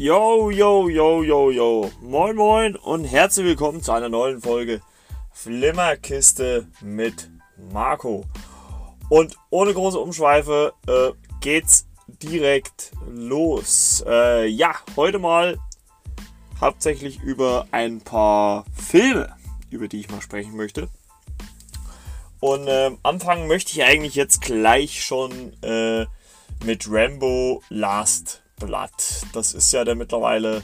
Yo, yo, yo, yo, yo. Moin, moin und herzlich willkommen zu einer neuen Folge Flimmerkiste mit Marco. Und ohne große Umschweife äh, geht's direkt los. Äh, ja, heute mal hauptsächlich über ein paar Filme, über die ich mal sprechen möchte. Und äh, anfangen möchte ich eigentlich jetzt gleich schon äh, mit Rambo Last Blood. Das ist ja der mittlerweile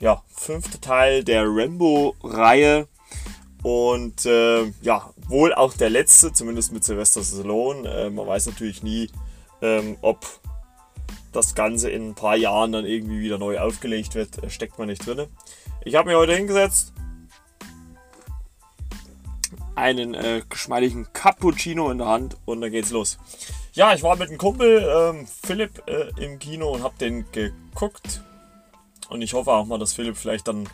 ja, fünfte Teil der Rambo-Reihe. Und äh, ja, wohl auch der letzte, zumindest mit Sylvester Stallone. Äh, man weiß natürlich nie, ähm, ob das Ganze in ein paar Jahren dann irgendwie wieder neu aufgelegt wird. Äh, steckt man nicht drin. Ich habe mir heute hingesetzt, einen äh, geschmeidigen Cappuccino in der Hand und dann geht's los. Ja, ich war mit einem Kumpel, ähm, Philipp, äh, im Kino und habe den geguckt. Und ich hoffe auch mal, dass Philipp vielleicht dann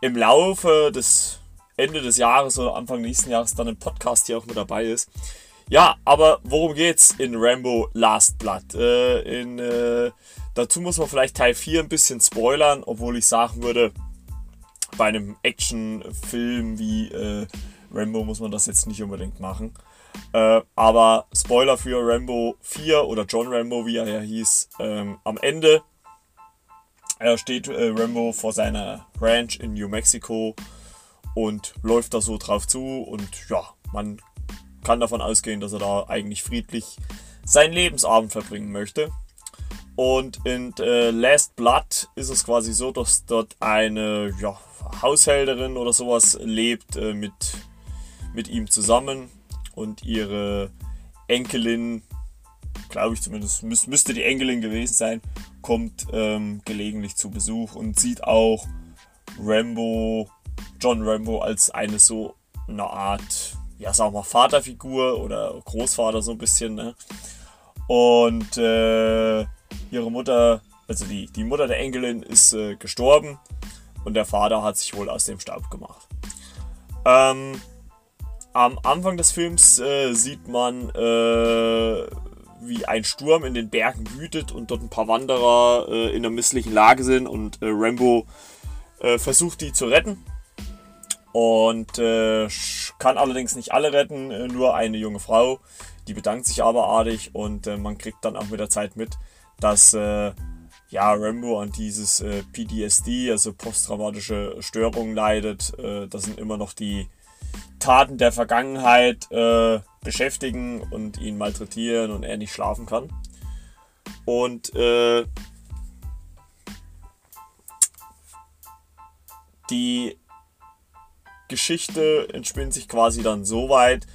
im Laufe des Ende des Jahres oder Anfang nächsten Jahres dann im Podcast hier auch mit dabei ist. Ja, aber worum geht's in Rambo Last Blood? Äh, in, äh, dazu muss man vielleicht Teil 4 ein bisschen spoilern, obwohl ich sagen würde, bei einem Actionfilm wie äh, Rambo muss man das jetzt nicht unbedingt machen. Äh, aber Spoiler für Rambo 4 oder John Rambo, wie er ja hieß, ähm, am Ende er steht äh, Rambo vor seiner Ranch in New Mexico und läuft da so drauf zu und ja, man kann davon ausgehen, dass er da eigentlich friedlich seinen Lebensabend verbringen möchte. Und in äh, Last Blood ist es quasi so, dass dort eine ja, Haushälterin oder sowas lebt äh, mit, mit ihm zusammen und ihre Enkelin, glaube ich zumindest, müsste die Enkelin gewesen sein, kommt ähm, gelegentlich zu Besuch und sieht auch Rambo, John Rambo als eine so eine Art, ja, wir mal, Vaterfigur oder Großvater so ein bisschen. Ne? Und äh, ihre Mutter, also die, die Mutter der Enkelin ist äh, gestorben und der Vater hat sich wohl aus dem Staub gemacht. Ähm, am Anfang des Films äh, sieht man, äh, wie ein Sturm in den Bergen wütet und dort ein paar Wanderer äh, in einer misslichen Lage sind und äh, Rambo äh, versucht die zu retten. Und äh, kann allerdings nicht alle retten, nur eine junge Frau. Die bedankt sich aberartig und man kriegt dann auch mit der Zeit mit, dass ja, Rambo an dieses PTSD, also posttraumatische Störungen leidet. das sind immer noch die Taten der Vergangenheit äh, beschäftigen und ihn malträtieren und er nicht schlafen kann. Und äh, die Geschichte entspinnt sich quasi dann so weit,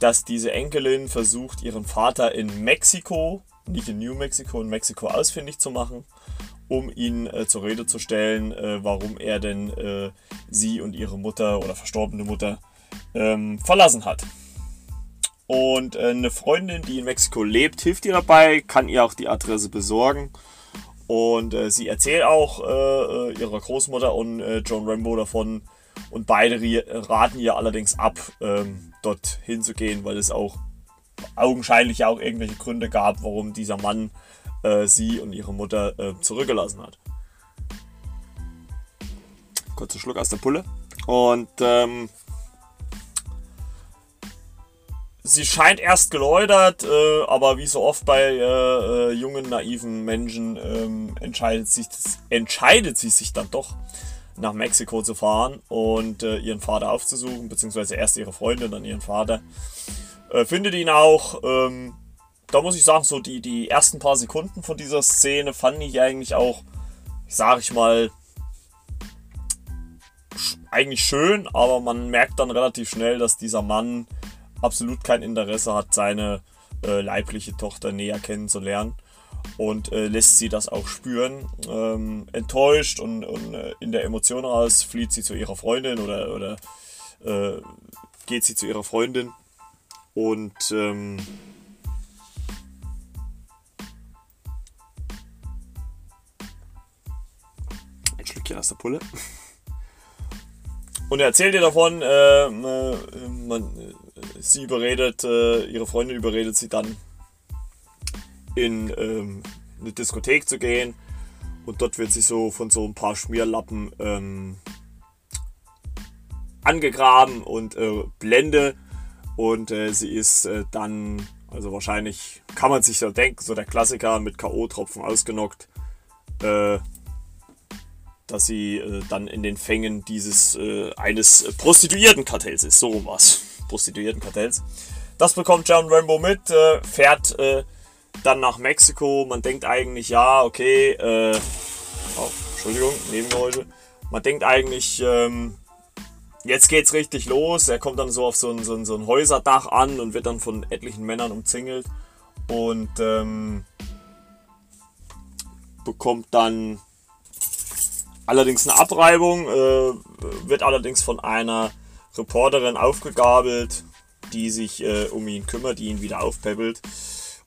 dass diese Enkelin versucht, ihren Vater in Mexiko, nicht in New Mexico, in Mexiko ausfindig zu machen, um ihn äh, zur Rede zu stellen, äh, warum er denn äh, sie und ihre Mutter oder verstorbene Mutter ähm, verlassen hat. Und äh, eine Freundin, die in Mexiko lebt, hilft ihr dabei, kann ihr auch die Adresse besorgen. Und äh, sie erzählt auch äh, äh ihrer Großmutter und äh, John Rambo davon. Und beide raten ihr allerdings ab, ähm, dort hinzugehen, weil es auch augenscheinlich auch irgendwelche Gründe gab, warum dieser Mann äh, sie und ihre Mutter zurückgelassen hat. Kurzer Schluck aus der Pulle. Und ähm, sie scheint erst geläutert, äh, aber wie so oft bei äh, äh, jungen, naiven Menschen ähm, entscheidet, sich, entscheidet sie sich dann doch nach Mexiko zu fahren und äh, ihren Vater aufzusuchen, beziehungsweise erst ihre Freundin, dann ihren Vater. Äh, findet ihn auch. Ähm, da muss ich sagen, so die, die ersten paar Sekunden von dieser Szene fand ich eigentlich auch, sag ich mal, eigentlich schön, aber man merkt dann relativ schnell, dass dieser Mann absolut kein Interesse hat, seine äh, leibliche Tochter näher kennenzulernen und äh, lässt sie das auch spüren. Ähm, enttäuscht und, und äh, in der Emotion raus flieht sie zu ihrer Freundin oder, oder äh, geht sie zu ihrer Freundin und ähm, ein Schlückchen aus der Pulle. Und er erzählt ihr davon, äh, äh man, sie überredet, äh, ihre Freundin überredet sie dann in ähm, eine Diskothek zu gehen Und dort wird sie so von so ein paar Schmierlappen ähm, angegraben und äh, Blende. Und äh, sie ist äh, dann, also wahrscheinlich kann man sich so denken, so der Klassiker mit K.O.-Tropfen ausgenockt, äh, dass sie äh, dann in den Fängen dieses äh, eines Prostituiertenkartells ist. So was. Prostituiertenkartells. Das bekommt John Rambo mit, fährt dann nach Mexiko. Man denkt eigentlich, ja, okay, oh, Entschuldigung, Nebengeräusche. Man denkt eigentlich, ähm, jetzt geht's richtig los. Er kommt dann so auf so ein, so ein, so ein Häuserdach an und wird dann von etlichen Männern umzingelt und ähm, bekommt dann allerdings eine Abreibung, äh, wird allerdings von einer Reporterin aufgegabelt, die sich äh, um ihn kümmert, die ihn wieder aufpäppelt.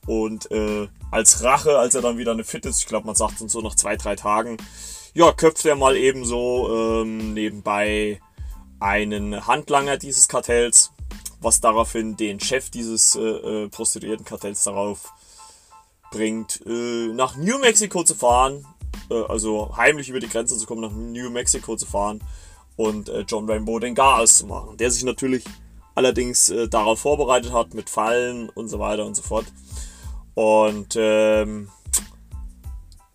Und äh, als Rache, als er dann wieder eine Fit ist, ich glaube, man sagt uns so nach zwei, drei Tagen, ja, köpft er mal eben so ähm, nebenbei einen Handlanger dieses Kartells, was daraufhin den Chef dieses äh, äh, Prostituiertenkartells darauf bringt, äh, nach New Mexico zu fahren, also heimlich über die Grenze zu kommen, nach New Mexico zu fahren und äh, John Rainbow den Gar auszumachen, der sich natürlich allerdings äh, darauf vorbereitet hat mit Fallen und so weiter und so fort. Und ähm,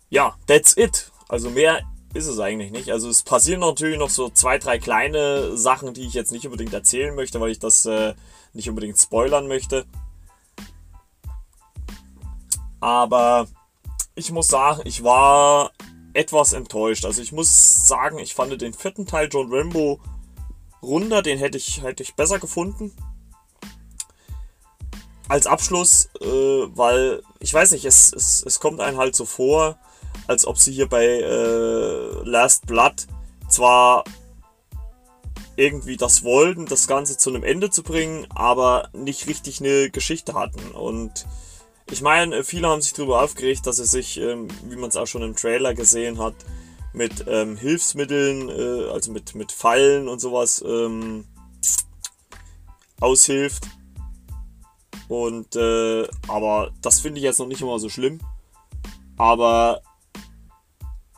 ja, that's it. Also mehr ist es eigentlich nicht. Also es passieren natürlich noch so zwei, drei kleine Sachen, die ich jetzt nicht unbedingt erzählen möchte, weil ich das äh, nicht unbedingt spoilern möchte. Aber ich muss sagen, ich war etwas enttäuscht. Also ich muss sagen, ich fand den vierten Teil John Rambo runder, den hätte ich, hätte ich besser gefunden. Als Abschluss, äh, weil ich weiß nicht, es, es, es kommt einem halt so vor, als ob sie hier bei äh, Last Blood zwar irgendwie das wollten, das Ganze zu einem Ende zu bringen, aber nicht richtig eine Geschichte hatten. Und ich meine, viele haben sich darüber aufgeregt, dass es sich, ähm, wie man es auch schon im Trailer gesehen hat, mit ähm, Hilfsmitteln, äh, also mit, mit Fallen und sowas ähm, aushilft. Und äh, aber das finde ich jetzt noch nicht immer so schlimm. Aber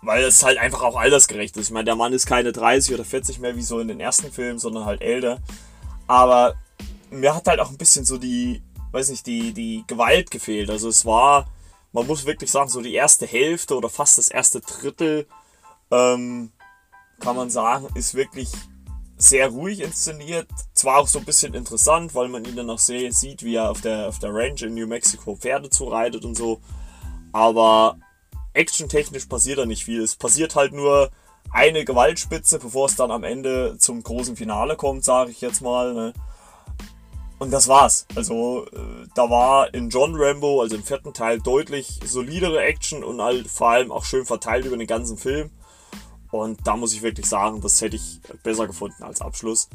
weil es halt einfach auch altersgerecht ist. Ich meine, der Mann ist keine 30 oder 40 mehr wie so in den ersten Filmen, sondern halt älter. Aber mir hat halt auch ein bisschen so die, weiß nicht, die, die Gewalt gefehlt. Also es war, man muss wirklich sagen, so die erste Hälfte oder fast das erste Drittel, ähm, kann man sagen, ist wirklich sehr ruhig inszeniert. Zwar auch so ein bisschen interessant, weil man ihn dann auch sieht, wie er auf der, auf der Range in New Mexico Pferde zureitet und so. Aber actiontechnisch passiert da nicht viel. Es passiert halt nur eine Gewaltspitze, bevor es dann am Ende zum großen Finale kommt, sage ich jetzt mal. Ne? Und das war's. Also äh, da war in John Rambo, also im vierten Teil, deutlich solidere Action und halt vor allem auch schön verteilt über den ganzen Film. Und da muss ich wirklich sagen, das hätte ich besser gefunden als Abschluss.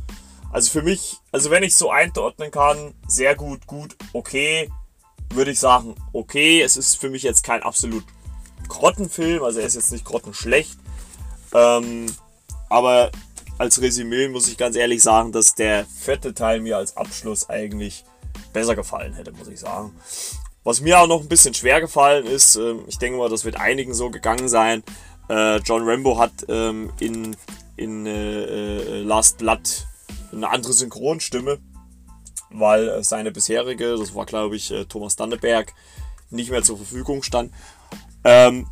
Also für mich, also wenn ich so einordnen kann, sehr gut, gut, okay, würde ich sagen, okay. Es ist für mich jetzt kein absolut Grottenfilm, also er ist jetzt nicht grottenschlecht. Ähm, aber als Resümee muss ich ganz ehrlich sagen, dass der vierte Teil mir als Abschluss eigentlich besser gefallen hätte, muss ich sagen. Was mir auch noch ein bisschen schwer gefallen ist, äh, ich denke mal, das wird einigen so gegangen sein. Äh, John Rambo hat ähm, in, in äh, äh Last Blood eine andere Synchronstimme, weil äh, seine bisherige, das war glaube ich äh, Thomas Danneberg, nicht mehr zur Verfügung stand. Ähm,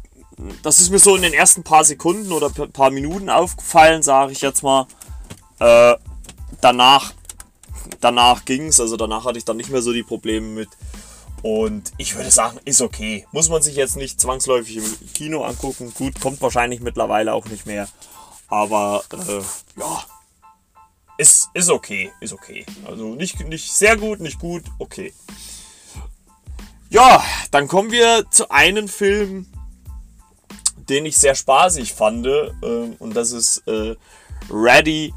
das ist mir so in den ersten paar Sekunden oder paar Minuten aufgefallen, sage ich jetzt mal. Äh, danach danach ging es, also danach hatte ich dann nicht mehr so die Probleme mit. Und ich würde sagen, ist okay. Muss man sich jetzt nicht zwangsläufig im Kino angucken. Gut, kommt wahrscheinlich mittlerweile auch nicht mehr. Aber äh, ja, ist, ist okay, ist okay. Also nicht, nicht sehr gut, nicht gut, okay. Ja, dann kommen wir zu einem Film, den ich sehr spaßig fand. Äh, und das ist äh, Ready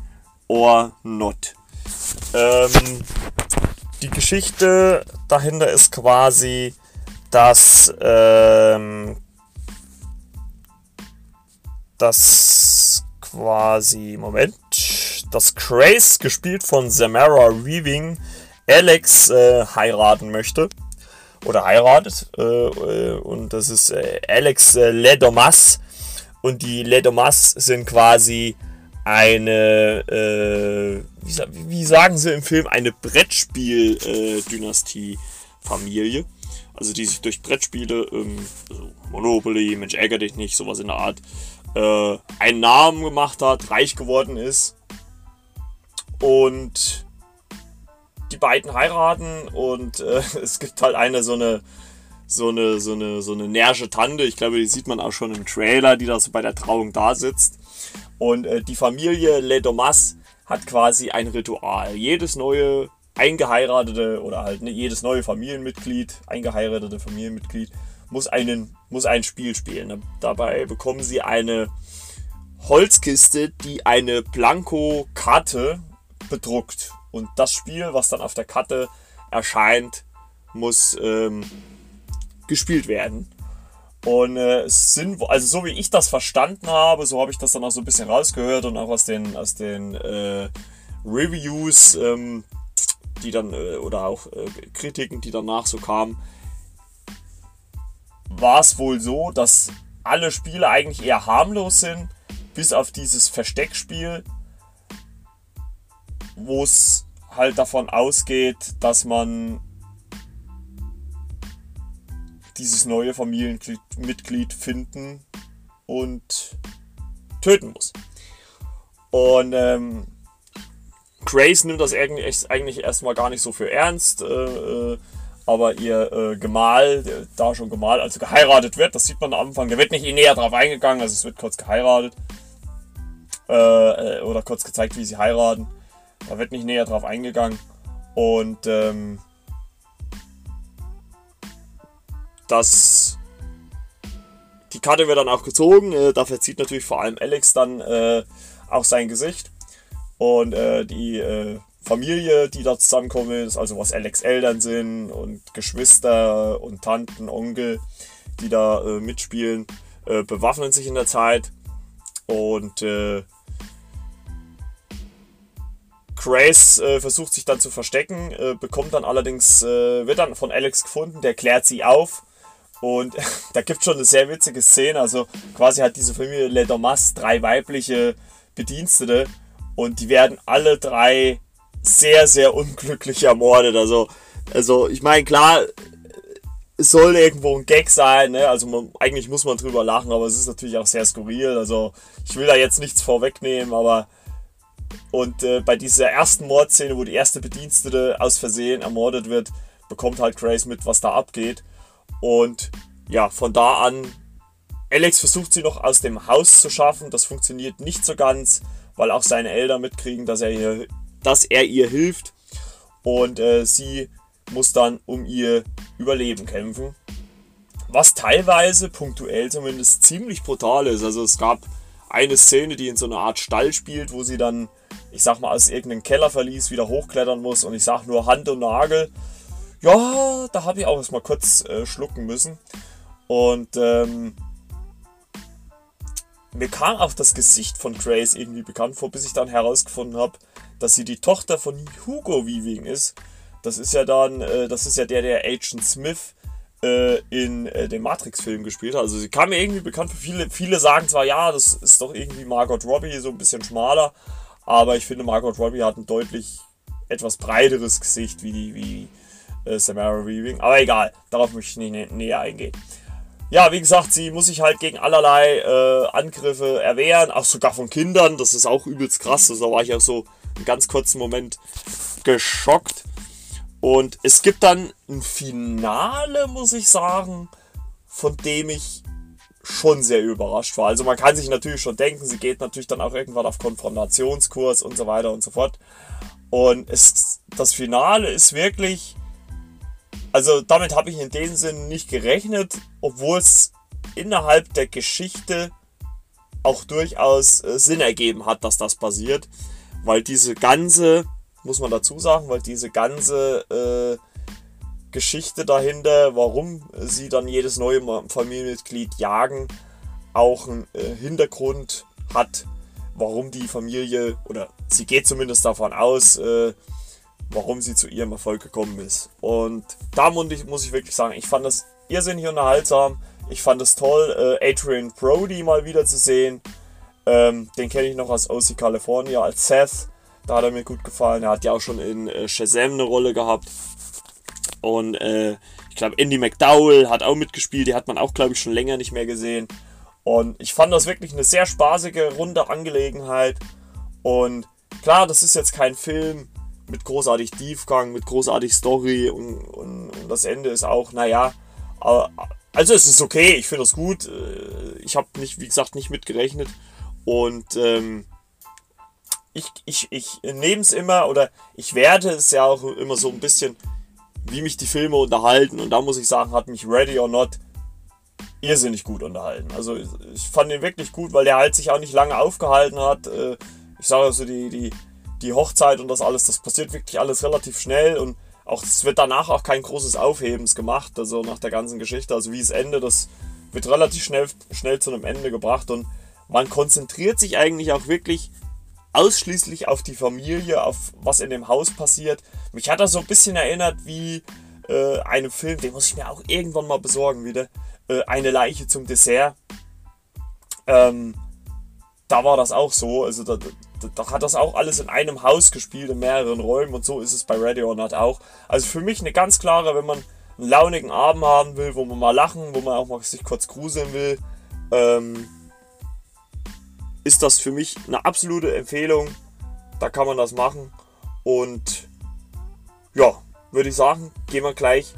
or Not. Ähm, die Geschichte dahinter ist quasi, dass ähm, das quasi, Moment, das Craze, gespielt von Samara Weaving, Alex äh, heiraten möchte oder heiratet. Äh, äh, und das ist äh, Alex äh, Ledomas. Und die Les Domas sind quasi eine, äh, wie, wie, sagen sie im Film, eine Brettspiel-Dynastie-Familie. also die sich durch Brettspiele, ähm, also Monopoly, Mensch ärger dich nicht, sowas in der Art, äh, einen Namen gemacht hat, reich geworden ist. Und die beiden heiraten und äh, es gibt halt eine so eine so eine so eine so eine närrische Tante, ich glaube, die sieht man auch schon im Trailer, die da so bei der Trauung da sitzt. Und äh, die Familie Le Domas hat quasi ein Ritual. Jedes neue eingeheiratete oder halt ne, jedes neue Familienmitglied, eingeheiratete Familienmitglied muss einen muss ein Spiel spielen. Dabei bekommen sie eine Holzkiste, die eine Blanko-Karte bedruckt. Und das Spiel, was dann auf der Karte erscheint, muss ähm, gespielt werden. Und äh, sind, also so wie ich das verstanden habe, so habe ich das dann auch so ein bisschen rausgehört und auch aus den, aus den äh, Reviews, ähm, die dann, äh, oder auch äh, Kritiken, die danach so kamen, war es wohl so, dass alle Spiele eigentlich eher harmlos sind, bis auf dieses Versteckspiel, wo es halt davon ausgeht, dass man dieses neue Familienmitglied finden und töten muss. Und ähm, Grace nimmt das eigentlich erstmal gar nicht so für ernst, äh, äh, aber ihr äh, Gemahl, da schon Gemahl, also geheiratet wird, das sieht man am Anfang, der wird nicht näher drauf eingegangen, also es wird kurz geheiratet äh, äh, oder kurz gezeigt, wie sie heiraten. Da wird nicht näher drauf eingegangen. Und ähm, das. Die Karte wird dann auch gezogen. Äh, da verzieht natürlich vor allem Alex dann äh, auch sein Gesicht. Und äh, die äh, Familie, die da zusammenkommt, ist also was Alex Eltern sind und Geschwister und Tanten, Onkel, die da äh, mitspielen, äh, bewaffnen sich in der Zeit. Und Grace äh, versucht sich dann zu verstecken, äh, bekommt dann allerdings, äh, wird dann von Alex gefunden, der klärt sie auf. Und da gibt es schon eine sehr witzige Szene. Also quasi hat diese Familie Le Domas drei weibliche Bedienstete und die werden alle drei sehr, sehr unglücklich ermordet. Also, also ich meine, klar, es soll irgendwo ein Gag sein, ne? also man, eigentlich muss man drüber lachen, aber es ist natürlich auch sehr skurril. Also ich will da jetzt nichts vorwegnehmen, aber und äh, bei dieser ersten Mordszene, wo die erste Bedienstete aus Versehen ermordet wird, bekommt halt Grace mit, was da abgeht. Und ja, von da an, Alex versucht sie noch aus dem Haus zu schaffen. Das funktioniert nicht so ganz, weil auch seine Eltern mitkriegen, dass er ihr, dass er ihr hilft. Und äh, sie muss dann um ihr Überleben kämpfen. Was teilweise, punktuell zumindest, ziemlich brutal ist. Also es gab eine Szene, die in so einer Art Stall spielt, wo sie dann ich sag mal, aus irgendeinem Kellerverlies wieder hochklettern muss und ich sag nur Hand und Nagel. Ja, da habe ich auch erstmal kurz äh, schlucken müssen. Und ähm, mir kam auch das Gesicht von Grace irgendwie bekannt vor, bis ich dann herausgefunden habe, dass sie die Tochter von Hugo Weaving ist. Das ist ja dann, äh, das ist ja der, der Agent Smith äh, in äh, dem Matrix-Film gespielt hat. Also sie kam mir irgendwie bekannt für viele. Viele sagen zwar, ja, das ist doch irgendwie Margot Robbie, so ein bisschen schmaler. Aber ich finde, Margot Robbie hat ein deutlich etwas breiteres Gesicht wie die wie äh, Samara Weaving. Aber egal, darauf möchte ich nicht nä näher eingehen. Ja, wie gesagt, sie muss sich halt gegen allerlei äh, Angriffe erwehren, auch sogar von Kindern. Das ist auch übelst krass. Also, da war ich auch so einen ganz kurzen Moment geschockt. Und es gibt dann ein Finale, muss ich sagen, von dem ich schon sehr überrascht war. Also man kann sich natürlich schon denken, sie geht natürlich dann auch irgendwann auf Konfrontationskurs und so weiter und so fort. Und es, das Finale ist wirklich, also damit habe ich in dem Sinn nicht gerechnet, obwohl es innerhalb der Geschichte auch durchaus äh, Sinn ergeben hat, dass das passiert, weil diese ganze, muss man dazu sagen, weil diese ganze äh, Geschichte dahinter, warum sie dann jedes neue Familienmitglied jagen, auch einen äh, Hintergrund hat, warum die Familie, oder sie geht zumindest davon aus, äh, warum sie zu ihrem Erfolg gekommen ist. Und da muss ich, wirklich sagen, ich fand das irrsinnig unterhaltsam. Ich fand es toll, äh, Adrian Brody mal wieder zu sehen. Ähm, den kenne ich noch aus OC California als Seth. Da hat er mir gut gefallen. Er hat ja auch schon in äh, Shazam eine Rolle gehabt. Und äh, ich glaube, Andy McDowell hat auch mitgespielt. Die hat man auch, glaube ich, schon länger nicht mehr gesehen. Und ich fand das wirklich eine sehr spaßige, runde Angelegenheit. Und klar, das ist jetzt kein Film mit großartig Tiefgang, mit großartig Story. Und, und, und das Ende ist auch, naja, also es ist okay, ich finde das gut. Äh, ich habe nicht, wie gesagt, nicht mitgerechnet. Und ähm, ich, ich, ich nehme es immer oder ich werde es ja auch immer so ein bisschen, wie mich die Filme unterhalten. Und da muss ich sagen, hat mich Ready or Not irrsinnig gut unterhalten. Also ich fand ihn wirklich gut, weil der halt sich auch nicht lange aufgehalten hat. Äh, ich sage also, die, die, die Hochzeit und das alles, das passiert wirklich alles relativ schnell und auch es wird danach auch kein großes Aufhebens gemacht, also nach der ganzen Geschichte. Also wie es endet, das wird relativ schnell, schnell zu einem Ende gebracht und man konzentriert sich eigentlich auch wirklich ausschließlich auf die Familie, auf was in dem Haus passiert. Mich hat das so ein bisschen erinnert wie äh, einem Film, den muss ich mir auch irgendwann mal besorgen wieder. Äh, eine Leiche zum Dessert. Ähm, da war das auch so. Also da, da, da, hat das auch alles in einem Haus gespielt, in mehreren Räumen und so ist es bei Ready or Not auch. Also für mich eine ganz klare, wenn man einen launigen Abend haben will, wo man mal lachen, wo man auch mal sich kurz gruseln will, ähm, ist das für mich eine absolute Empfehlung. Da kann man das machen. Und ja, würde ich sagen, gehen wir gleich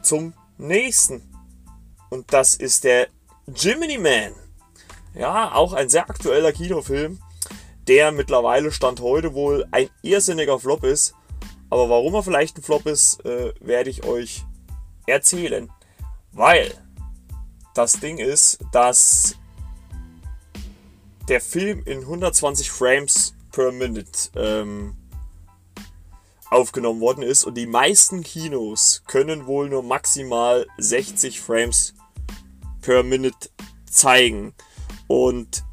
zum nächsten. Und das ist der Jiminy Man. Ja, auch ein sehr aktueller Kinofilm, der mittlerweile Stand heute wohl ein irrsinniger Flop ist. Aber warum er vielleicht ein Flop ist, äh, werde ich euch erzählen. Weil das Ding ist, dass der Film in 120 Frames per Minute ähm, aufgenommen worden ist und die meisten Kinos können wohl nur maximal 60 Frames per Minute zeigen. Und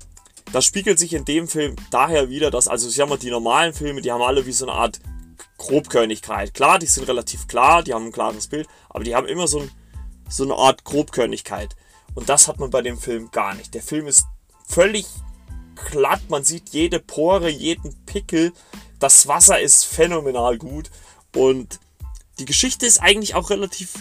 das spiegelt sich in dem Film daher wieder, dass, also ich sag mal, die normalen Filme, die haben alle wie so eine Art Grobkörnigkeit. Klar, die sind relativ klar, die haben ein klares Bild, aber die haben immer so, ein, so eine Art Grobkörnigkeit. Und das hat man bei dem Film gar nicht. Der Film ist völlig glatt, man sieht jede Pore, jeden Pickel. Das Wasser ist phänomenal gut und die Geschichte ist eigentlich auch relativ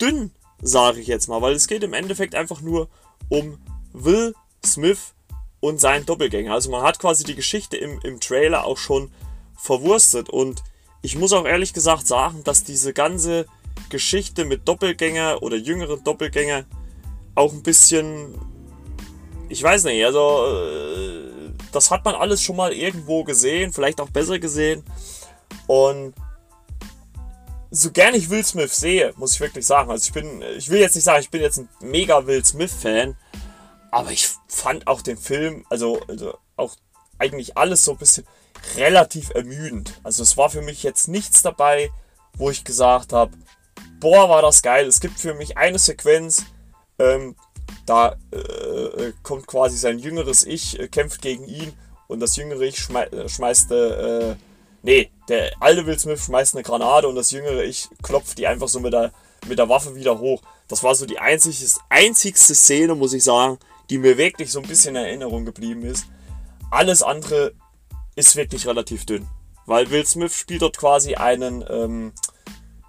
dünn, sage ich jetzt mal, weil es geht im Endeffekt einfach nur um Will Smith und seinen Doppelgänger. Also man hat quasi die Geschichte im, im Trailer auch schon verwurstet und ich muss auch ehrlich gesagt sagen, dass diese ganze Geschichte mit Doppelgänger oder jüngeren Doppelgänger auch ein bisschen ich weiß nicht, also äh, das hat man alles schon mal irgendwo gesehen, vielleicht auch besser gesehen. Und so gern ich Will Smith sehe, muss ich wirklich sagen. Also ich bin, ich will jetzt nicht sagen, ich bin jetzt ein mega Will Smith-Fan, aber ich fand auch den Film, also, also auch eigentlich alles so ein bisschen relativ ermüdend. Also es war für mich jetzt nichts dabei, wo ich gesagt habe, boah, war das geil. Es gibt für mich eine Sequenz, ähm, da äh, äh, kommt quasi sein jüngeres Ich, äh, kämpft gegen ihn und das jüngere Ich schmei äh, schmeißt, äh, nee, der alte Will Smith schmeißt eine Granate und das jüngere Ich klopft die einfach so mit der, mit der Waffe wieder hoch. Das war so die einzig, einzigste Szene, muss ich sagen, die mir wirklich so ein bisschen in Erinnerung geblieben ist. Alles andere ist wirklich relativ dünn. Weil Will Smith spielt dort quasi einen ähm,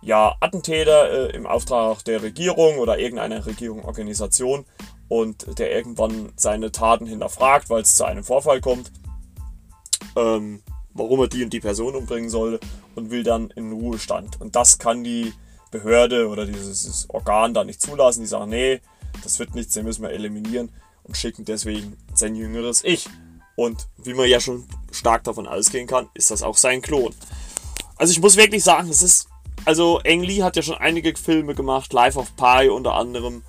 ja, Attentäter äh, im Auftrag der Regierung oder irgendeiner Regierungsorganisation und der irgendwann seine Taten hinterfragt, weil es zu einem Vorfall kommt, ähm, warum er die und die Person umbringen soll und will dann in Ruhestand. Und das kann die Behörde oder dieses Organ da nicht zulassen. Die sagen, nee, das wird nichts, den müssen wir eliminieren und schicken deswegen sein jüngeres Ich. Und wie man ja schon stark davon ausgehen kann, ist das auch sein Klon. Also ich muss wirklich sagen, es ist also Ang Lee hat ja schon einige Filme gemacht, Life of Pi unter anderem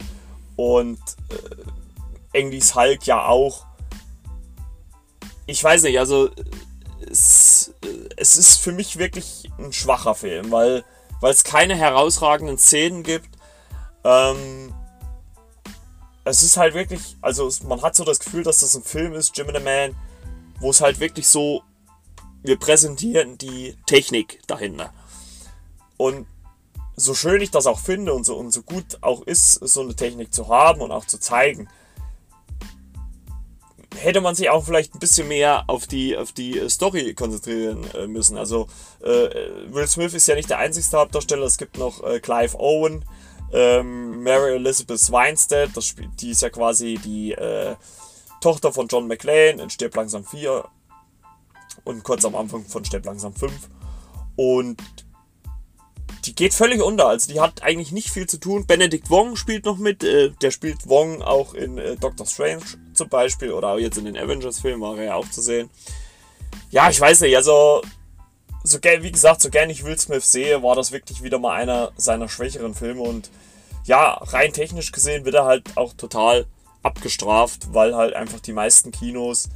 und äh, Ang Lees Hulk ja auch. Ich weiß nicht, also es, es ist für mich wirklich ein schwacher Film, weil es keine herausragenden Szenen gibt. Ähm, es ist halt wirklich, also man hat so das Gefühl, dass das ein Film ist, Jim and the Man, wo es halt wirklich so, wir präsentieren die Technik dahinter. Und so schön ich das auch finde und so, und so gut auch ist, so eine Technik zu haben und auch zu zeigen, hätte man sich auch vielleicht ein bisschen mehr auf die, auf die Story konzentrieren äh, müssen. Also äh, Will Smith ist ja nicht der einzige Hauptdarsteller, es gibt noch äh, Clive Owen, ähm, Mary Elizabeth Weinstead, das, die ist ja quasi die äh, Tochter von John McClane in Stirb langsam 4 und kurz am Anfang von Stirb langsam 5. Und die geht völlig unter. Also die hat eigentlich nicht viel zu tun. Benedict Wong spielt noch mit. Äh, der spielt Wong auch in äh, Doctor Strange zum Beispiel oder jetzt in den Avengers-Filmen war er ja auch zu sehen. Ja, ich weiß nicht. Also so gern, wie gesagt, so gern ich Will Smith sehe, war das wirklich wieder mal einer seiner schwächeren Filme und ja, rein technisch gesehen wird er halt auch total abgestraft, weil halt einfach die meisten Kinos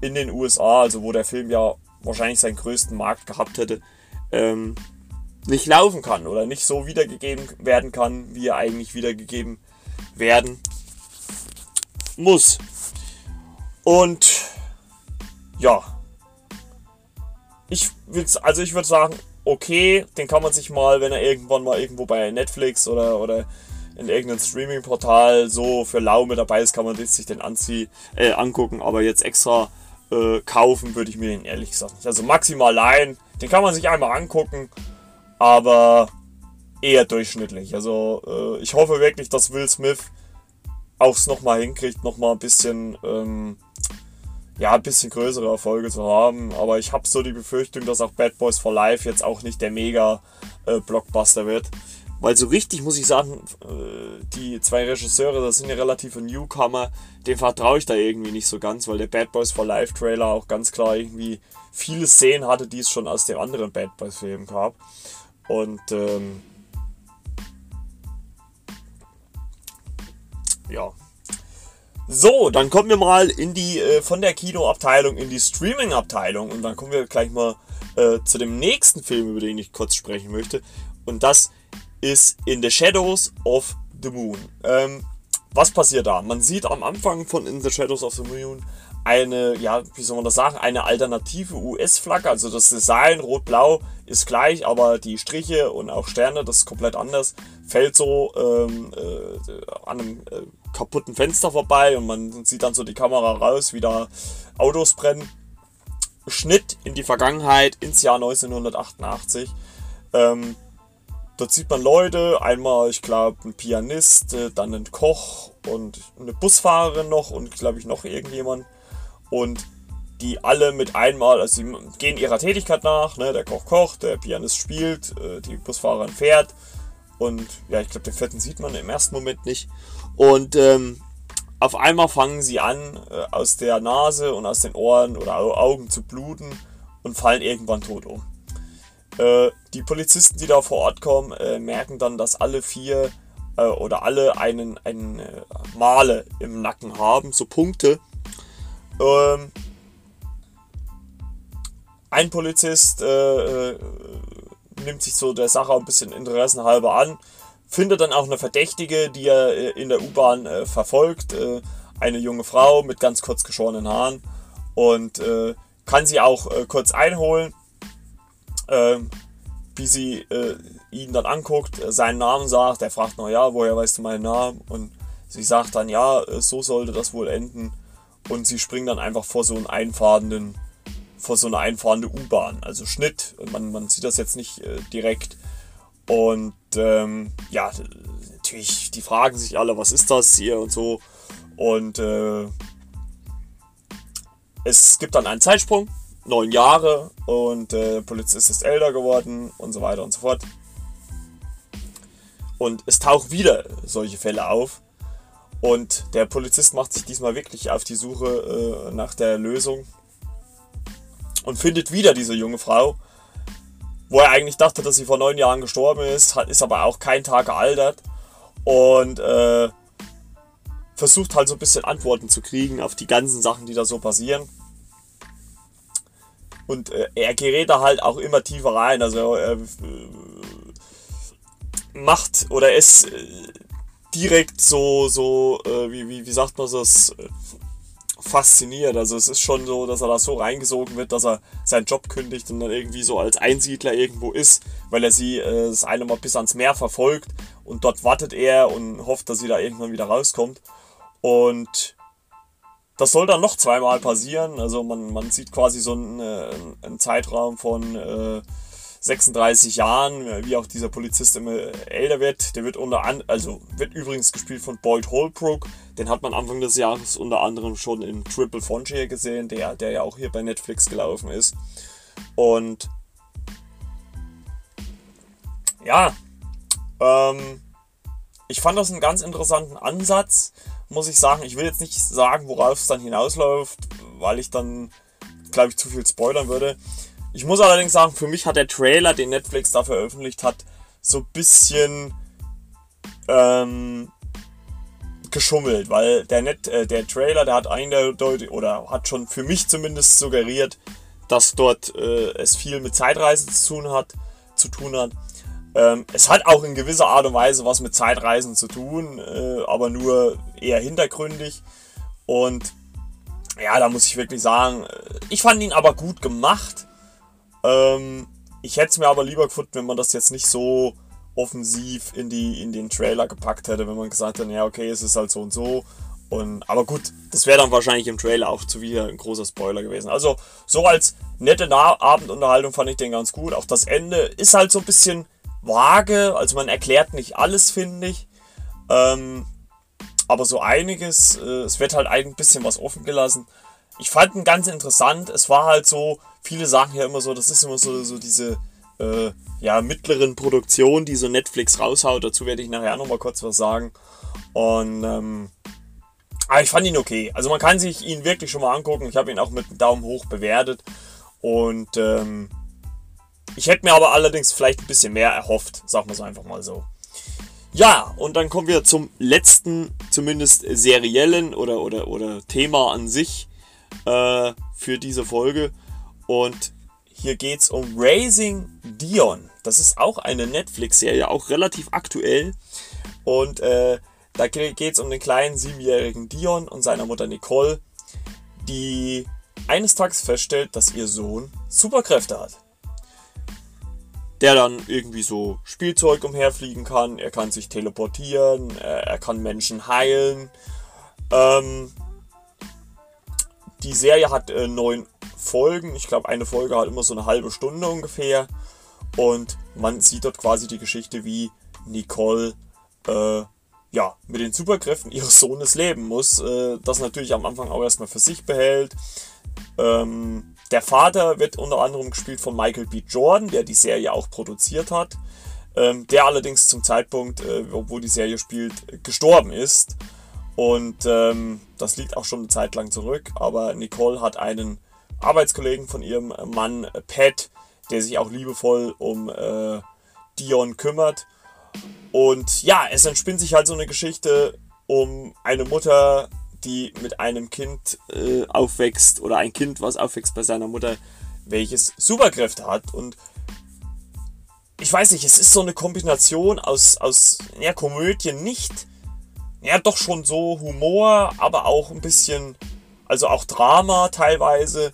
in den USA, also wo der Film ja wahrscheinlich seinen größten Markt gehabt hätte, ähm, nicht laufen kann oder nicht so wiedergegeben werden kann, wie er eigentlich wiedergegeben werden muss. Und ja, ich will also ich würde sagen, okay, den kann man sich mal, wenn er irgendwann mal irgendwo bei Netflix oder, oder in irgendeinem Streaming-Portal so für Laume dabei ist, kann man sich den anziehen, äh, angucken, aber jetzt extra äh, kaufen würde ich mir den ehrlich gesagt nicht. Also maximal leihen, den kann man sich einmal angucken aber eher durchschnittlich. Also äh, ich hoffe wirklich, dass Will Smith auch es nochmal hinkriegt, nochmal ein bisschen, ähm, ja, ein bisschen größere Erfolge zu haben. Aber ich habe so die Befürchtung, dass auch Bad Boys for Life jetzt auch nicht der Mega-Blockbuster äh, wird. Weil so richtig muss ich sagen, äh, die zwei Regisseure, das sind ja relative Newcomer, dem vertraue ich da irgendwie nicht so ganz, weil der Bad Boys for Life Trailer auch ganz klar irgendwie viele Szenen hatte, die es schon aus dem anderen Bad Boys Film gab. Und ähm, ja. So, dann kommen wir mal in die äh, von der Kinoabteilung in die Streaming-Abteilung und dann kommen wir gleich mal äh, zu dem nächsten Film, über den ich kurz sprechen möchte. Und das ist In the Shadows of the Moon. Ähm, was passiert da? Man sieht am Anfang von In the Shadows of the Moon eine, ja, wie soll man das sagen, eine alternative US-Flagge. Also das Design rot-blau ist gleich, aber die Striche und auch Sterne, das ist komplett anders. Fällt so ähm, äh, an einem äh, kaputten Fenster vorbei und man sieht dann so die Kamera raus, wie da Autos brennen. Schnitt in die Vergangenheit, ins Jahr 1988. Ähm, dort sieht man Leute, einmal, ich glaube, ein Pianist, äh, dann ein Koch und eine Busfahrerin noch und, glaube ich, noch irgendjemand und die alle mit einmal, also sie gehen ihrer Tätigkeit nach, ne? der Koch kocht, der Pianist spielt, äh, die Busfahrerin fährt und ja, ich glaube, den vierten sieht man im ersten Moment nicht. Und ähm, auf einmal fangen sie an, äh, aus der Nase und aus den Ohren oder Augen zu bluten und fallen irgendwann tot um. Äh, die Polizisten, die da vor Ort kommen, äh, merken dann, dass alle vier äh, oder alle einen, einen äh, Male im Nacken haben, so Punkte. Ähm, ein Polizist äh, äh, nimmt sich so der Sache ein bisschen interessenhalber an, findet dann auch eine Verdächtige, die er äh, in der U-Bahn äh, verfolgt, eine junge Frau mit ganz kurz geschorenen Haaren und kann sie auch kurz einholen, ähm, wie sie ihn dann anguckt, seinen Namen sagt, er fragt noch, ja, woher weißt du meinen Namen? Und sie sagt dann, ja, so sollte das wohl enden und sie springen dann einfach vor so einen einfahrenden, vor so eine einfahrende U-Bahn. Also Schnitt, man, man sieht das jetzt nicht äh, direkt. Und ähm, ja, natürlich, die fragen sich alle, was ist das hier und so. Und äh, es gibt dann einen Zeitsprung, neun Jahre und äh, Polizist ist älter geworden und so weiter und so fort. Und es tauchen wieder solche Fälle auf. Und der Polizist macht sich diesmal wirklich auf die Suche äh, nach der Lösung und findet wieder diese junge Frau, wo er eigentlich dachte, dass sie vor neun Jahren gestorben ist, ist aber auch kein Tag gealtert und äh, versucht halt so ein bisschen Antworten zu kriegen auf die ganzen Sachen, die da so passieren. Und äh, er gerät da halt auch immer tiefer rein. Also er äh, macht oder ist direkt so, so äh, wie, wie, wie sagt man das, fasziniert. Also es ist schon so, dass er da so reingesogen wird, dass er seinen Job kündigt und dann irgendwie so als Einsiedler irgendwo ist, weil er sie äh, das eine Mal bis ans Meer verfolgt und dort wartet er und hofft, dass sie da irgendwann wieder rauskommt. Und das soll dann noch zweimal passieren. Also man, man sieht quasi so einen, äh, einen Zeitraum von äh, 36 Jahren, wie auch dieser Polizist immer älter wird. Der wird unter an, also wird übrigens gespielt von Boyd Holbrook. Den hat man Anfang des Jahres unter anderem schon in Triple Frontier gesehen, der, der ja auch hier bei Netflix gelaufen ist. Und ja, ähm, ich fand das einen ganz interessanten Ansatz, muss ich sagen. Ich will jetzt nicht sagen, worauf es dann hinausläuft, weil ich dann, glaube ich, zu viel spoilern würde. Ich muss allerdings sagen, für mich hat der Trailer, den Netflix da veröffentlicht hat, so ein bisschen ähm, geschummelt, weil der, Net, äh, der Trailer, der hat eindeutig oder hat schon für mich zumindest suggeriert, dass dort äh, es viel mit Zeitreisen zu tun hat. Zu tun hat. Ähm, es hat auch in gewisser Art und Weise was mit Zeitreisen zu tun, äh, aber nur eher hintergründig. Und ja, da muss ich wirklich sagen, äh, ich fand ihn aber gut gemacht. Ähm, ich hätte es mir aber lieber gefunden, wenn man das jetzt nicht so offensiv in, die, in den Trailer gepackt hätte, wenn man gesagt hätte, ja, okay, es ist halt so und so. Und, aber gut, das wäre dann wahrscheinlich im Trailer auch zu wieder ein großer Spoiler gewesen. Also, so als nette Na Abendunterhaltung fand ich den ganz gut. Auch das Ende ist halt so ein bisschen vage. Also, man erklärt nicht alles, finde ich. Ähm, aber so einiges. Äh, es wird halt ein bisschen was offen gelassen. Ich fand ihn ganz interessant. Es war halt so, viele sagen ja immer so, das ist immer so, so diese äh, ja, mittleren Produktionen, die so Netflix raushaut. Dazu werde ich nachher nochmal kurz was sagen. Und ähm, aber ich fand ihn okay. Also man kann sich ihn wirklich schon mal angucken. Ich habe ihn auch mit einem Daumen hoch bewertet. Und ähm, ich hätte mir aber allerdings vielleicht ein bisschen mehr erhofft, sagen wir es einfach mal so. Ja, und dann kommen wir zum letzten, zumindest seriellen oder, oder, oder Thema an sich äh, für diese Folge. Und hier geht es um Raising Dion. Das ist auch eine Netflix-Serie, auch relativ aktuell. Und äh, da geht es um den kleinen siebenjährigen Dion und seiner Mutter Nicole, die eines Tages feststellt, dass ihr Sohn Superkräfte hat. Der dann irgendwie so Spielzeug umherfliegen kann, er kann sich teleportieren, er kann Menschen heilen. Ähm, die Serie hat äh, neun Folgen. Ich glaube, eine Folge hat immer so eine halbe Stunde ungefähr. Und man sieht dort quasi die Geschichte, wie Nicole äh, ja, mit den Superkräften ihres Sohnes leben muss. Äh, das natürlich am Anfang auch erstmal für sich behält. Ähm, der Vater wird unter anderem gespielt von Michael B. Jordan, der die Serie auch produziert hat. Ähm, der allerdings zum Zeitpunkt, äh, wo die Serie spielt, gestorben ist. Und ähm, das liegt auch schon eine Zeit lang zurück. Aber Nicole hat einen Arbeitskollegen von ihrem Mann äh, Pat, der sich auch liebevoll um äh, Dion kümmert. Und ja, es entspinnt sich halt so eine Geschichte um eine Mutter, die mit einem Kind äh, aufwächst oder ein Kind, was aufwächst bei seiner Mutter, welches Superkräfte hat. Und ich weiß nicht, es ist so eine Kombination aus, aus ja, Komödie nicht, ja, doch schon so Humor, aber auch ein bisschen, also auch Drama teilweise.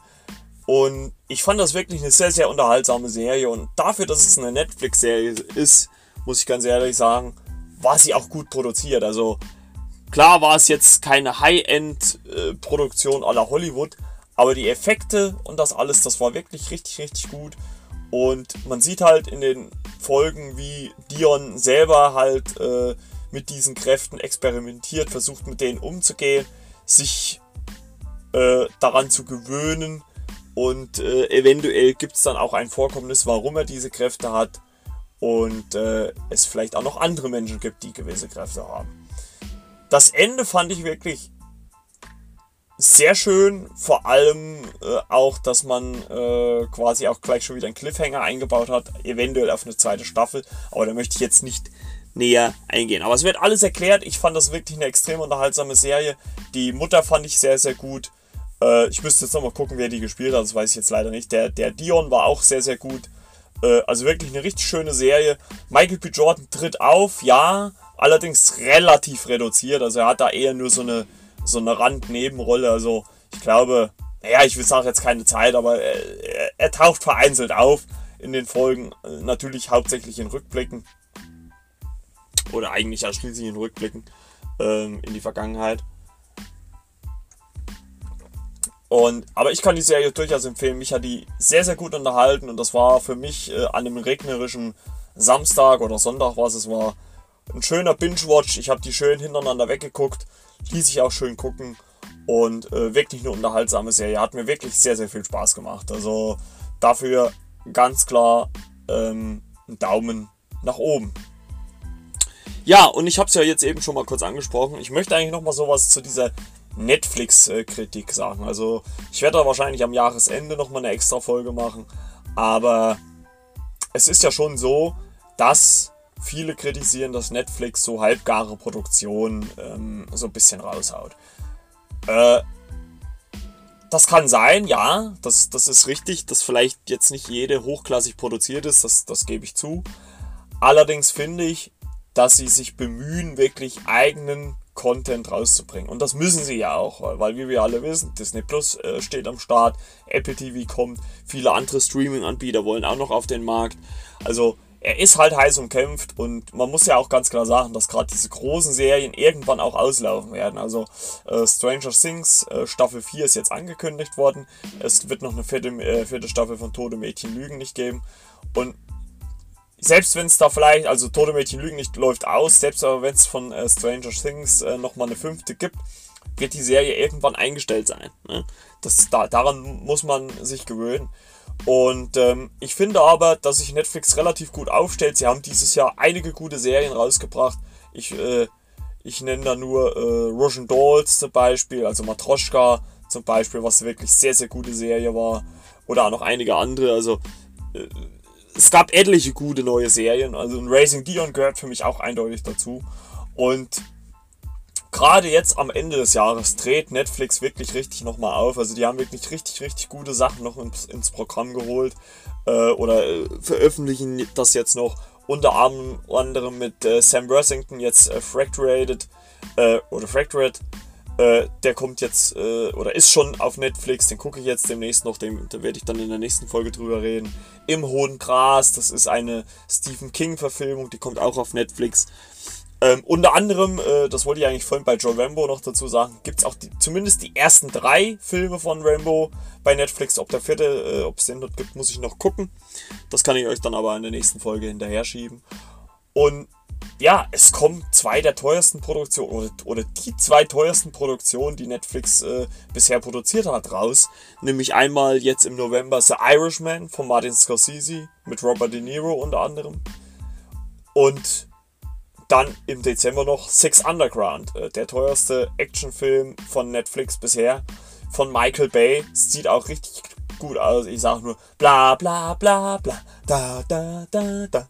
Und ich fand das wirklich eine sehr, sehr unterhaltsame Serie. Und dafür, dass es eine Netflix-Serie ist, muss ich ganz ehrlich sagen, war sie auch gut produziert. Also klar war es jetzt keine High-End-Produktion aller Hollywood, aber die Effekte und das alles, das war wirklich richtig, richtig gut. Und man sieht halt in den Folgen, wie Dion selber halt äh, mit diesen Kräften experimentiert, versucht mit denen umzugehen, sich äh, daran zu gewöhnen und äh, eventuell gibt es dann auch ein Vorkommnis, warum er diese Kräfte hat. Und äh, es vielleicht auch noch andere Menschen gibt, die gewisse Kräfte haben. Das Ende fand ich wirklich sehr schön. Vor allem äh, auch, dass man äh, quasi auch gleich schon wieder einen Cliffhanger eingebaut hat. Eventuell auf eine zweite Staffel. Aber da möchte ich jetzt nicht näher eingehen. Aber es wird alles erklärt. Ich fand das wirklich eine extrem unterhaltsame Serie. Die Mutter fand ich sehr, sehr gut. Äh, ich müsste jetzt nochmal gucken, wer die gespielt hat. Das weiß ich jetzt leider nicht. Der, der Dion war auch sehr, sehr gut. Äh, also wirklich eine richtig schöne Serie. Michael B. Jordan tritt auf, ja. Allerdings relativ reduziert. Also er hat da eher nur so eine, so eine Randnebenrolle. Also ich glaube, naja, ich will sagen jetzt keine Zeit, aber er, er taucht vereinzelt auf in den Folgen. Natürlich hauptsächlich in Rückblicken. Oder eigentlich ausschließlich in Rückblicken ähm, in die Vergangenheit. Und, aber ich kann die Serie durchaus empfehlen. Mich hat die sehr, sehr gut unterhalten und das war für mich äh, an einem regnerischen Samstag oder Sonntag, was es war, ein schöner Binge-Watch. Ich habe die schön hintereinander weggeguckt, ließ sich auch schön gucken und äh, wirklich eine unterhaltsame Serie. Hat mir wirklich sehr, sehr viel Spaß gemacht. Also dafür ganz klar ähm, einen Daumen nach oben. Ja, und ich habe es ja jetzt eben schon mal kurz angesprochen. Ich möchte eigentlich noch mal sowas zu dieser Netflix-Kritik sagen. Also ich werde da wahrscheinlich am Jahresende nochmal eine extra Folge machen. Aber es ist ja schon so, dass viele kritisieren, dass Netflix so halbgare Produktionen ähm, so ein bisschen raushaut. Äh, das kann sein, ja, das, das ist richtig, dass vielleicht jetzt nicht jede hochklassig produziert ist, das, das gebe ich zu. Allerdings finde ich, dass sie sich bemühen, wirklich eigenen Content rauszubringen. Und das müssen sie ja auch, weil wie wir alle wissen, Disney Plus äh, steht am Start, Apple TV kommt, viele andere Streaming-Anbieter wollen auch noch auf den Markt. Also er ist halt heiß umkämpft und man muss ja auch ganz klar sagen, dass gerade diese großen Serien irgendwann auch auslaufen werden. Also äh, Stranger Things äh, Staffel 4 ist jetzt angekündigt worden. Es wird noch eine vierte, äh, vierte Staffel von Tode Mädchen Lügen nicht geben. Und selbst wenn es da vielleicht, also Tode Mädchen Lügen nicht läuft aus, selbst aber wenn es von äh, Stranger Things äh, nochmal eine fünfte gibt, wird die Serie irgendwann eingestellt sein. Ne? Das, da, daran muss man sich gewöhnen. Und ähm, ich finde aber, dass sich Netflix relativ gut aufstellt. Sie haben dieses Jahr einige gute Serien rausgebracht. Ich, äh, ich nenne da nur äh, Russian Dolls zum Beispiel, also Matroschka zum Beispiel, was wirklich sehr, sehr gute Serie war. Oder auch noch einige andere. Also äh, es gab etliche gute neue Serien. Also ein Racing Dion gehört für mich auch eindeutig dazu. Und gerade jetzt am Ende des Jahres dreht Netflix wirklich richtig nochmal auf. Also die haben wirklich richtig, richtig gute Sachen noch ins, ins Programm geholt. Äh, oder äh, veröffentlichen das jetzt noch. Unter anderem mit äh, Sam Worthington jetzt äh, Fracturated äh, oder Fractured äh, der kommt jetzt äh, oder ist schon auf Netflix, den gucke ich jetzt demnächst noch, dem, da werde ich dann in der nächsten Folge drüber reden. Im Hohen Gras, das ist eine Stephen King-Verfilmung, die kommt auch auf Netflix. Ähm, unter anderem, äh, das wollte ich eigentlich vorhin bei Joe Rambo noch dazu sagen, gibt es auch die, zumindest die ersten drei Filme von Rambo bei Netflix. Ob der vierte, äh, ob es den dort gibt, muss ich noch gucken. Das kann ich euch dann aber in der nächsten Folge hinterher schieben. Und ja, es kommen zwei der teuersten Produktionen oder, oder die zwei teuersten Produktionen, die Netflix äh, bisher produziert hat, raus. Nämlich einmal jetzt im November The Irishman von Martin Scorsese mit Robert De Niro unter anderem. Und dann im Dezember noch Six Underground, äh, der teuerste Actionfilm von Netflix bisher von Michael Bay. Sieht auch richtig gut aus. Ich sag nur bla bla bla bla da da da da.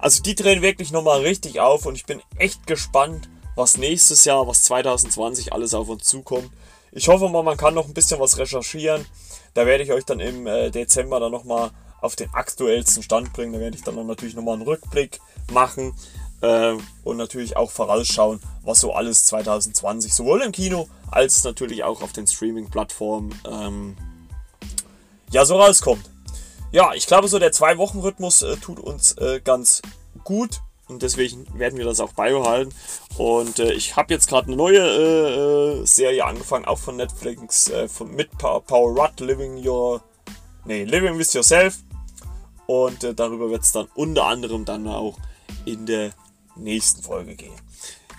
Also die drehen wirklich nochmal richtig auf und ich bin echt gespannt, was nächstes Jahr, was 2020 alles auf uns zukommt. Ich hoffe mal, man kann noch ein bisschen was recherchieren. Da werde ich euch dann im äh, Dezember dann nochmal auf den aktuellsten Stand bringen. Da werde ich dann noch natürlich nochmal einen Rückblick machen äh, und natürlich auch vorausschauen, was so alles 2020 sowohl im Kino als natürlich auch auf den Streaming-Plattformen ähm, ja so rauskommt. Ja, ich glaube, so der Zwei-Wochen-Rhythmus äh, tut uns äh, ganz gut und deswegen werden wir das auch beibehalten. Und äh, ich habe jetzt gerade eine neue äh, äh, Serie angefangen, auch von Netflix, äh, von, mit pa Paul Rudd, Living Your. Nee, Living with Yourself. Und darüber wird es dann unter anderem dann auch in der nächsten Folge gehen.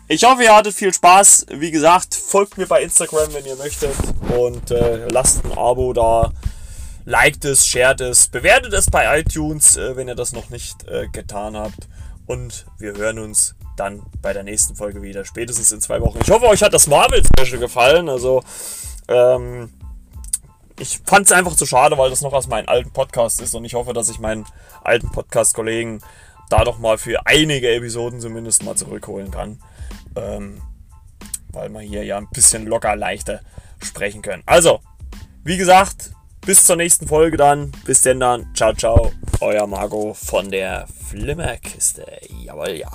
Ich hoffe, ihr hattet viel Spaß. Wie gesagt, folgt mir bei Instagram, wenn ihr möchtet. Und lasst ein Abo da liked es, shared es, bewertet es bei iTunes, äh, wenn ihr das noch nicht äh, getan habt. Und wir hören uns dann bei der nächsten Folge wieder, spätestens in zwei Wochen. Ich hoffe, euch hat das Marvel-Special gefallen. Also, ähm, ich fand es einfach zu schade, weil das noch aus meinem alten Podcast ist und ich hoffe, dass ich meinen alten Podcast-Kollegen da doch mal für einige Episoden zumindest mal zurückholen kann. Ähm, weil wir hier ja ein bisschen locker leichter sprechen können. Also, wie gesagt, bis zur nächsten Folge dann. Bis denn dann. Ciao, ciao. Euer Marco von der Flimmerkiste. Jawohl, ja.